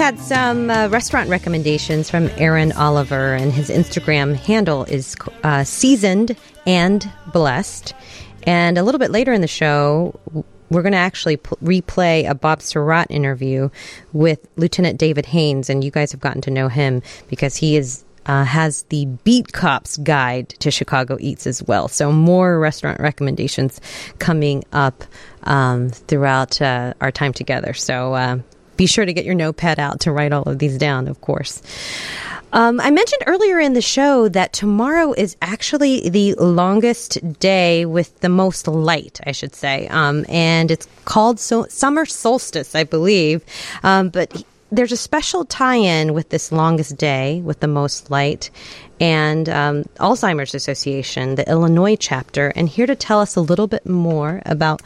had some uh, restaurant recommendations from Aaron Oliver, and his Instagram handle is uh, seasoned and blessed. And a little bit later in the show, we're going to actually p- replay a Bob Sirott interview with Lieutenant David Haynes, and you guys have gotten to know him because he is uh, has the Beat Cops Guide to Chicago Eats as well. So more restaurant recommendations coming up um, throughout uh, our time together. So uh, be sure to get your notepad out to write all of these down, of course. Um, I mentioned earlier in the show that tomorrow is actually the longest day with the most light, I should say. Um, and it's called so- summer solstice, I believe. Um, but there's a special tie in with this longest day with the most light and um, Alzheimer's Association, the Illinois chapter. And here to tell us a little bit more about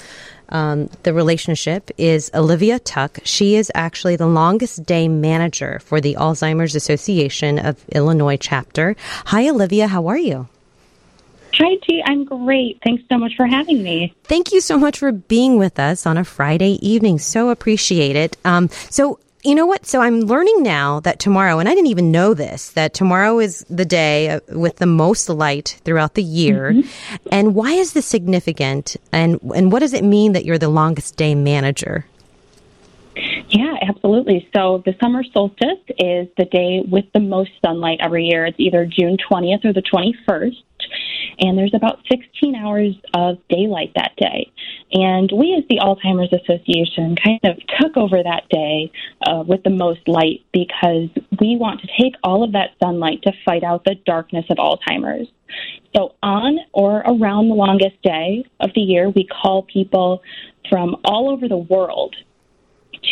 um, the relationship is Olivia Tuck. She is actually the longest day manager for the Alzheimer's Association of Illinois chapter. Hi, Olivia. How are you? Hi, T. I'm great. Thanks so much for having me. Thank you so much for being with us on a Friday evening. So appreciate it. Um, so, you know what? So I'm learning now that tomorrow, and I didn't even know this, that tomorrow is the day uh, with the most light throughout the year. Mm-hmm. And why is this significant? And and what does it mean that you're the longest day manager? Yeah, absolutely. So the summer solstice is the day with the most sunlight every year. It's either June 20th or the 21st. And there's about 16 hours of daylight that day. And we, as the Alzheimer's Association, kind of took over that day uh, with the most light because we want to take all of that sunlight to fight out the darkness of Alzheimer's. So, on or around the longest day of the year, we call people from all over the world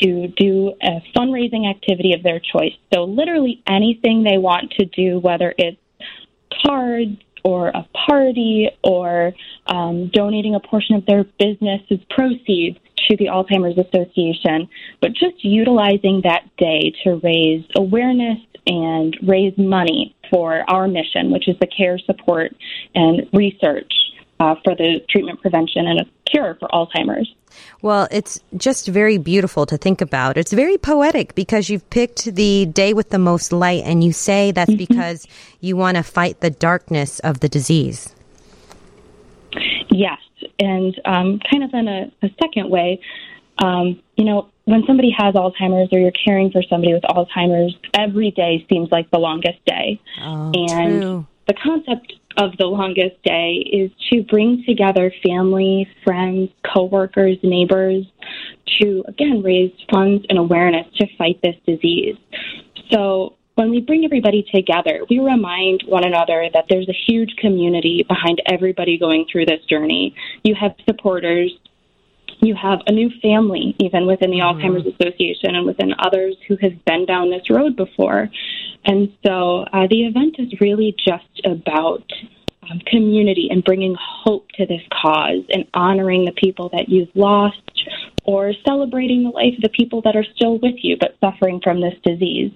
to do a fundraising activity of their choice. So, literally anything they want to do, whether it's cards or a party or um, donating a portion of their business's proceeds to the Alzheimer's Association, but just utilizing that day to raise awareness and raise money for our mission, which is the care, support, and research uh, for the treatment, prevention, and a cure for Alzheimer's. Well, it's just very beautiful to think about. It's very poetic because you've picked the day with the most light, and you say that's mm-hmm. because you want to fight the darkness of the disease. Yes, and um, kind of in a, a second way, um, you know, when somebody has Alzheimer's or you're caring for somebody with Alzheimer's, every day seems like the longest day. Oh, and true. the concept of the longest day is to bring together family, friends, coworkers, neighbors to again raise funds and awareness to fight this disease. So when we bring everybody together, we remind one another that there's a huge community behind everybody going through this journey. You have supporters, you have a new family, even within the mm-hmm. Alzheimer's Association and within others who have been down this road before. And so uh, the event is really just about um, community and bringing hope to this cause and honoring the people that you've lost or celebrating the life of the people that are still with you but suffering from this disease.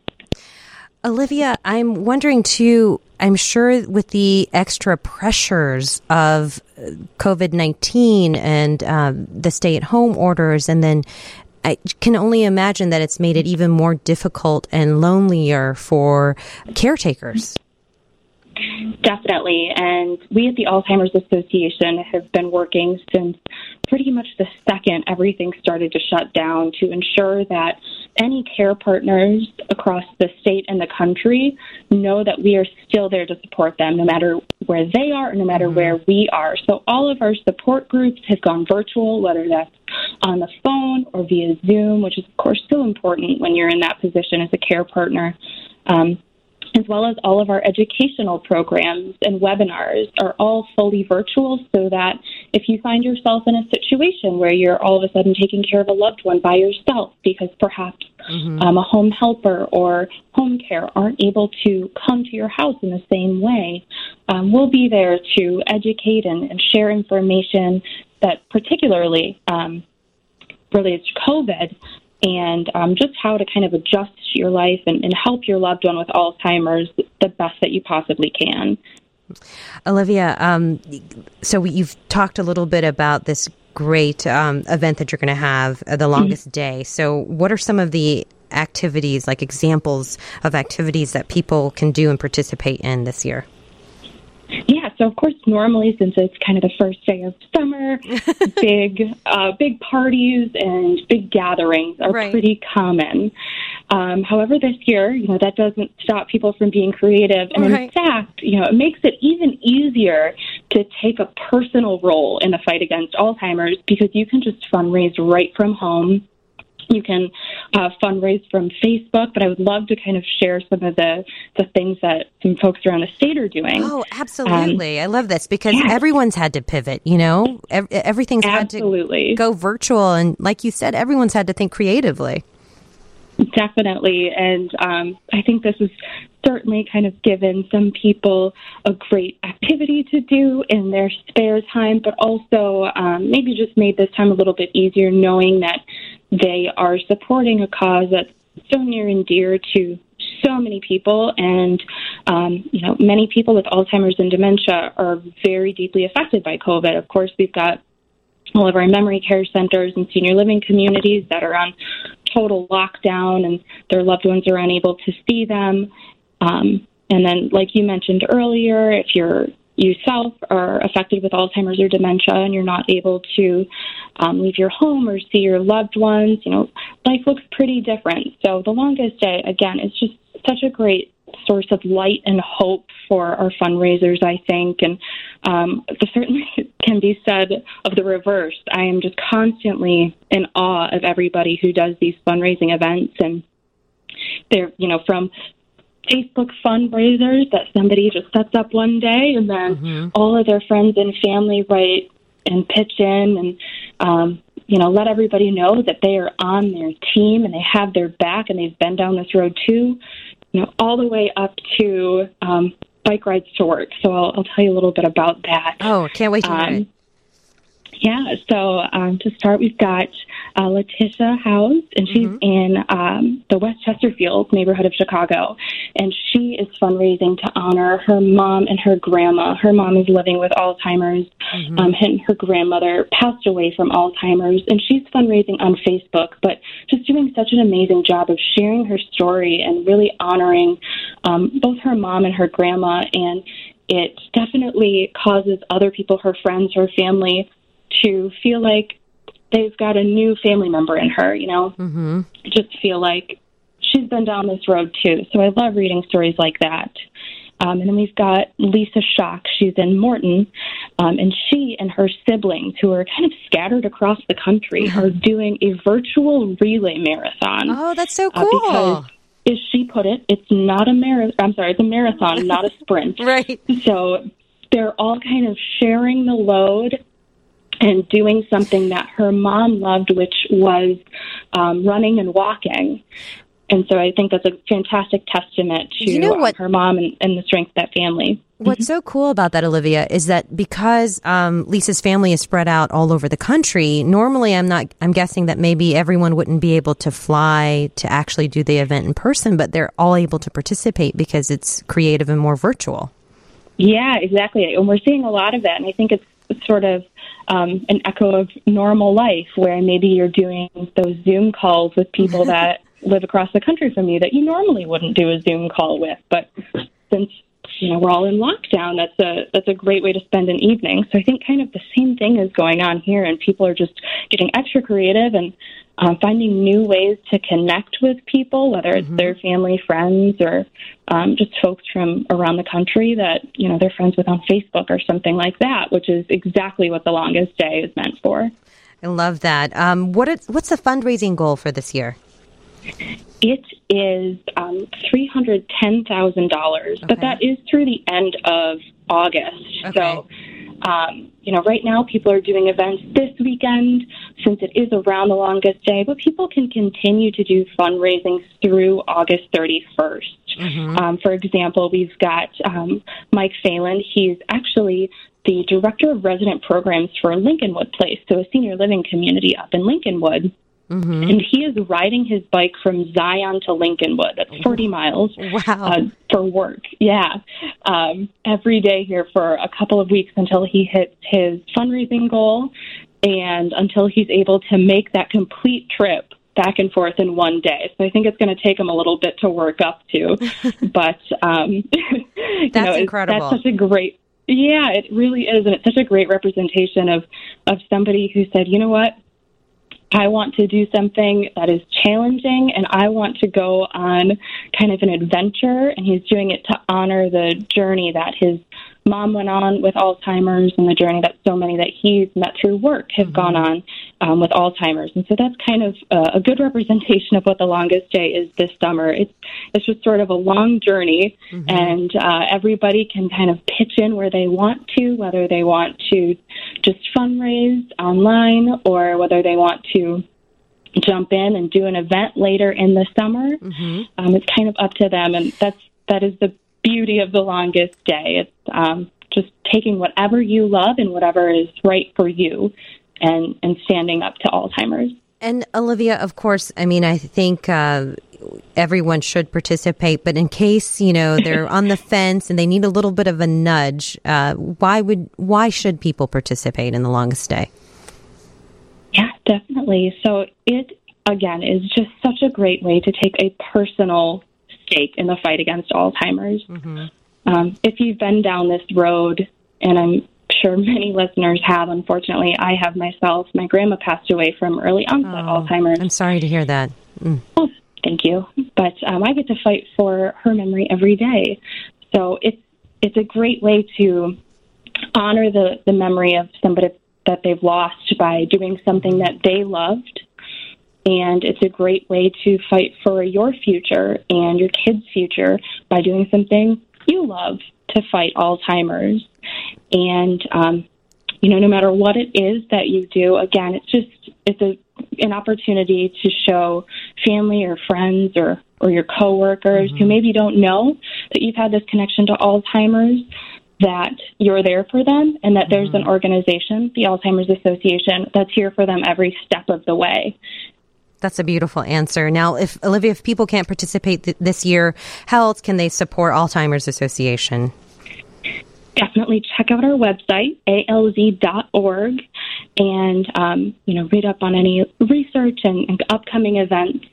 Olivia, I'm wondering too, I'm sure with the extra pressures of uh, COVID 19 and um, the stay at home orders, and then I can only imagine that it's made it even more difficult and lonelier for caretakers. Definitely. And we at the Alzheimer's Association have been working since pretty much the second everything started to shut down to ensure that any care partners across the state and the country know that we are still there to support them no matter where they are and no matter mm-hmm. where we are. So all of our support groups have gone virtual, whether that's on the phone or via Zoom, which is, of course, so important when you're in that position as a care partner. Um, as well as all of our educational programs and webinars are all fully virtual so that if you find yourself in a situation where you're all of a sudden taking care of a loved one by yourself because perhaps mm-hmm. um, a home helper or home care aren't able to come to your house in the same way, um, we'll be there to educate and, and share information that particularly um, relates to COVID and um, just how to kind of adjust your life and, and help your loved one with Alzheimer's the best that you possibly can. Olivia, um, so you've talked a little bit about this great um, event that you're going to have, uh, the longest mm-hmm. day. So, what are some of the activities, like examples of activities that people can do and participate in this year? So of course, normally since it's kind of the first day of summer, big, uh, big parties and big gatherings are Right. pretty common. Um, however, this year, you know, that doesn't stop people from being creative, and Right. in fact, you know, it makes it even easier to take a personal role in the fight against Alzheimer's because you can just fundraise right from home. You can uh, fundraise from Facebook, but I would love to kind of share some of the, the things that some folks around the state are doing. Oh, absolutely. I love this because yeah. everyone's had to pivot, you know? Ev- everything's had to go virtual. And like you said, everyone's had to think creatively. Definitely. And um, I think this has certainly kind of given some people a great activity to do in their spare time, but also um, maybe just made this time a little bit easier knowing that they are supporting a cause that's so near and dear to so many people and um, you know many people with alzheimer's and dementia are very deeply affected by covid of course we've got all of our memory care centers and senior living communities that are on total lockdown and their loved ones are unable to see them. Um, and then, like you mentioned earlier, if you're yourself are affected with Alzheimer's or dementia and you're not able to um, leave your home or see your loved ones, you know, life looks pretty different. So the longest day, again, is just such a great source of light and hope for our fundraisers, I think. And um, certainly can be said of the reverse. I am just constantly in awe of everybody who does these fundraising events. And they're, you know, from Facebook fundraisers that somebody just sets up one day and then all of their friends and family write and pitch in and, um, you know, let everybody know that they are on their team and they have their back and they've been down this road too, you know, all the way up to um, bike rides to work. So I'll, I'll tell you a little bit about that. Oh, can't wait to hear Um, it. Yeah, so um, to start, we've got uh, Letitia House, and she's in um, the West Chesterfield neighborhood of Chicago. And she is fundraising to honor her mom and her grandma. Her mom is living with Alzheimer's, um, and her grandmother passed away from Alzheimer's. And she's fundraising on Facebook, but just doing such an amazing job of sharing her story and really honoring um, both her mom and her grandma. And it definitely causes other people, her friends, her family, to feel like they've got a new family member in her, you know? Mm-hmm. Just feel like she's been down this road too. So I love reading stories like that. Um, and then we've got Lisa Schock. She's in Morton, um, and she and her siblings, who are kind of scattered across the country, are doing a virtual relay marathon. Oh, that's so Uh, cool. because, as she put it, it's not a marathon. I'm sorry, it's a marathon, not a sprint. right. So they're all kind of sharing the load and doing something that her mom loved, which was um, running and walking. And so I think that's a fantastic testament to You know um, what- her mom and, and the strength of that family. What's so cool about that, Olivia, is that because um, Lisa's family is spread out all over the country. Normally, I'm not. I'm guessing that maybe everyone wouldn't be able to fly to actually do the event in person, but they're all able to participate because it's creative and more virtual. Yeah, exactly. And we're seeing a lot of that. And I think it's sort of um, an echo of normal life where maybe you're doing those Zoom calls with people that live across the country from you that you normally wouldn't do a Zoom call with. But since you know we're all in lockdown, that's a that's a great way to spend an evening. So I think kind of the same thing is going on here, and people are just getting extra creative and um, finding new ways to connect with people, whether it's their family, friends, or um, just folks from around the country that you know they're friends with on Facebook or something like that, which is exactly what the longest day is meant for. I love that. Um, what is, what's the fundraising goal for this year? It is um, three hundred ten thousand dollars, but that is through the end of August. Okay. So, um, you know, right now people are doing events this weekend since it is around the longest day, but people can continue to do fundraising through August thirty Um, for example, we've got um, Mike Phelan. He's actually the director of resident programs for Lincolnwood Place, so a senior living community up in Lincolnwood. And he is riding his bike from Zion to Lincolnwood. That's 40 miles Wow. uh, for work. Yeah. Um, every day here for a couple of weeks until he hits his fundraising goal and until he's able to make that complete trip back and forth in one day. So I think it's going to take him a little bit to work up to. but um, that's know, incredible. That's such a great. Yeah, it really is, and it's such a great representation of of somebody who said, you know what, I want to do something that is challenging and I want to go on kind of an adventure. And he's doing it to honor the journey that his mom went on with Alzheimer's and the journey that so many that he's met through work have mm-hmm. gone on um, with Alzheimer's. And so that's kind of uh, a good representation of what the longest day is this summer. It's it's just sort of a long journey, mm-hmm. and uh, everybody can kind of pitch in where they want to, whether they want to just fundraise online or whether they want to jump in and do an event later in the summer. Mm-hmm. Um, it's kind of up to them, and that's that is the beauty of the longest day. It's um, just taking whatever you love and whatever is right for you and, and standing up to Alzheimer's. And Olivia, of course, I mean, I think uh, everyone should participate, but in case you know they're on the fence and they need a little bit of a nudge, uh, why would why should people participate in the longest day? Yeah, definitely. So it again is just such a great way to take a personal stake in the fight against Alzheimer's. Mm-hmm. Um, if you've been down this road, and I'm sure many listeners have, unfortunately, I have myself. My grandma passed away from early onset oh, Alzheimer's. I'm sorry to hear that. Mm. Oh, thank you. But um, I get to fight for her memory every day. So it's it's a great way to honor the, the memory of somebody that they've lost by doing something that they loved and it's a great way to fight for your future and your kids' future by doing something you love to fight Alzheimer's. And, um, you know, no matter what it is that you do, again, it's just, it's a, an opportunity to show family or friends or, or your coworkers mm-hmm. who maybe don't know that you've had this connection to Alzheimer's that you're there for them and that there's mm-hmm. an organization, the Alzheimer's Association, that's here for them every step of the way. That's a beautiful answer. Now, if Olivia, if people can't participate th- this year, how else can they support Alzheimer's Association? Definitely check out our website, alz.org, and um, you know read up on any research and, and upcoming events.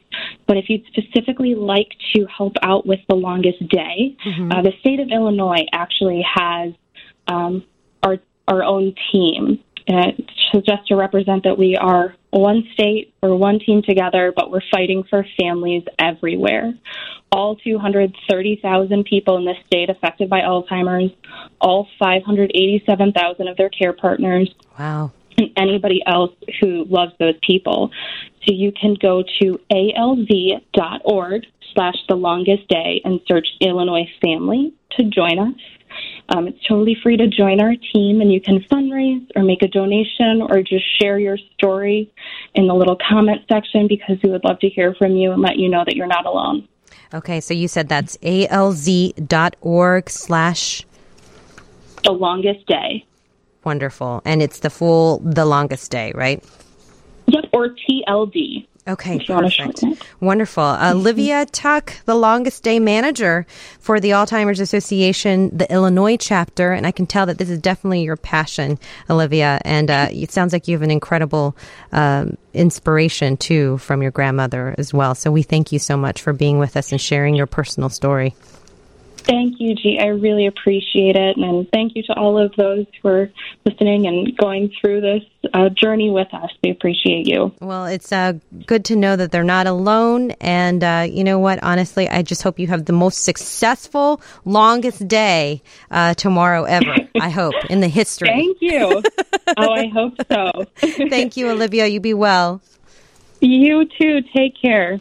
But if you'd specifically like to help out with the longest day, mm-hmm. uh, the state of Illinois actually has um, our our own team uh, just to represent that we are one state or one team together, but we're fighting for families everywhere. All 230,000 people in this state affected by Alzheimer's, all 587,000 of their care partners. Wow. And anybody else who loves those people. So you can go to alz.org slash the longest day and search Illinois family to join us. Um, it's totally free to join our team, and you can fundraise or make a donation or just share your story in the little comment section because we would love to hear from you and let you know that you're not alone. Okay, so you said that's alz.org slash the longest day. Wonderful. And it's the full the longest day, right? Yep, or TLD. Okay, perfect. Wonderful. Uh, Olivia Tuck, the longest day manager for the Alzheimer's Association, the Illinois chapter. And I can tell that this is definitely your passion, Olivia. And uh, it sounds like you have an incredible um, inspiration, too, from your grandmother as well. So we thank you so much for being with us and sharing your personal story. Thank you, Ji. I really appreciate it. And thank you to all of those who are listening and going through this uh, journey with us. We appreciate you. Well, it's uh, good to know that they're not alone. And uh, you know what? Honestly, I just hope you have the most successful, longest day uh, tomorrow ever, I hope, in the history. Thank you. oh, I hope so. Thank you, Olivia. You be well. You too. Take care.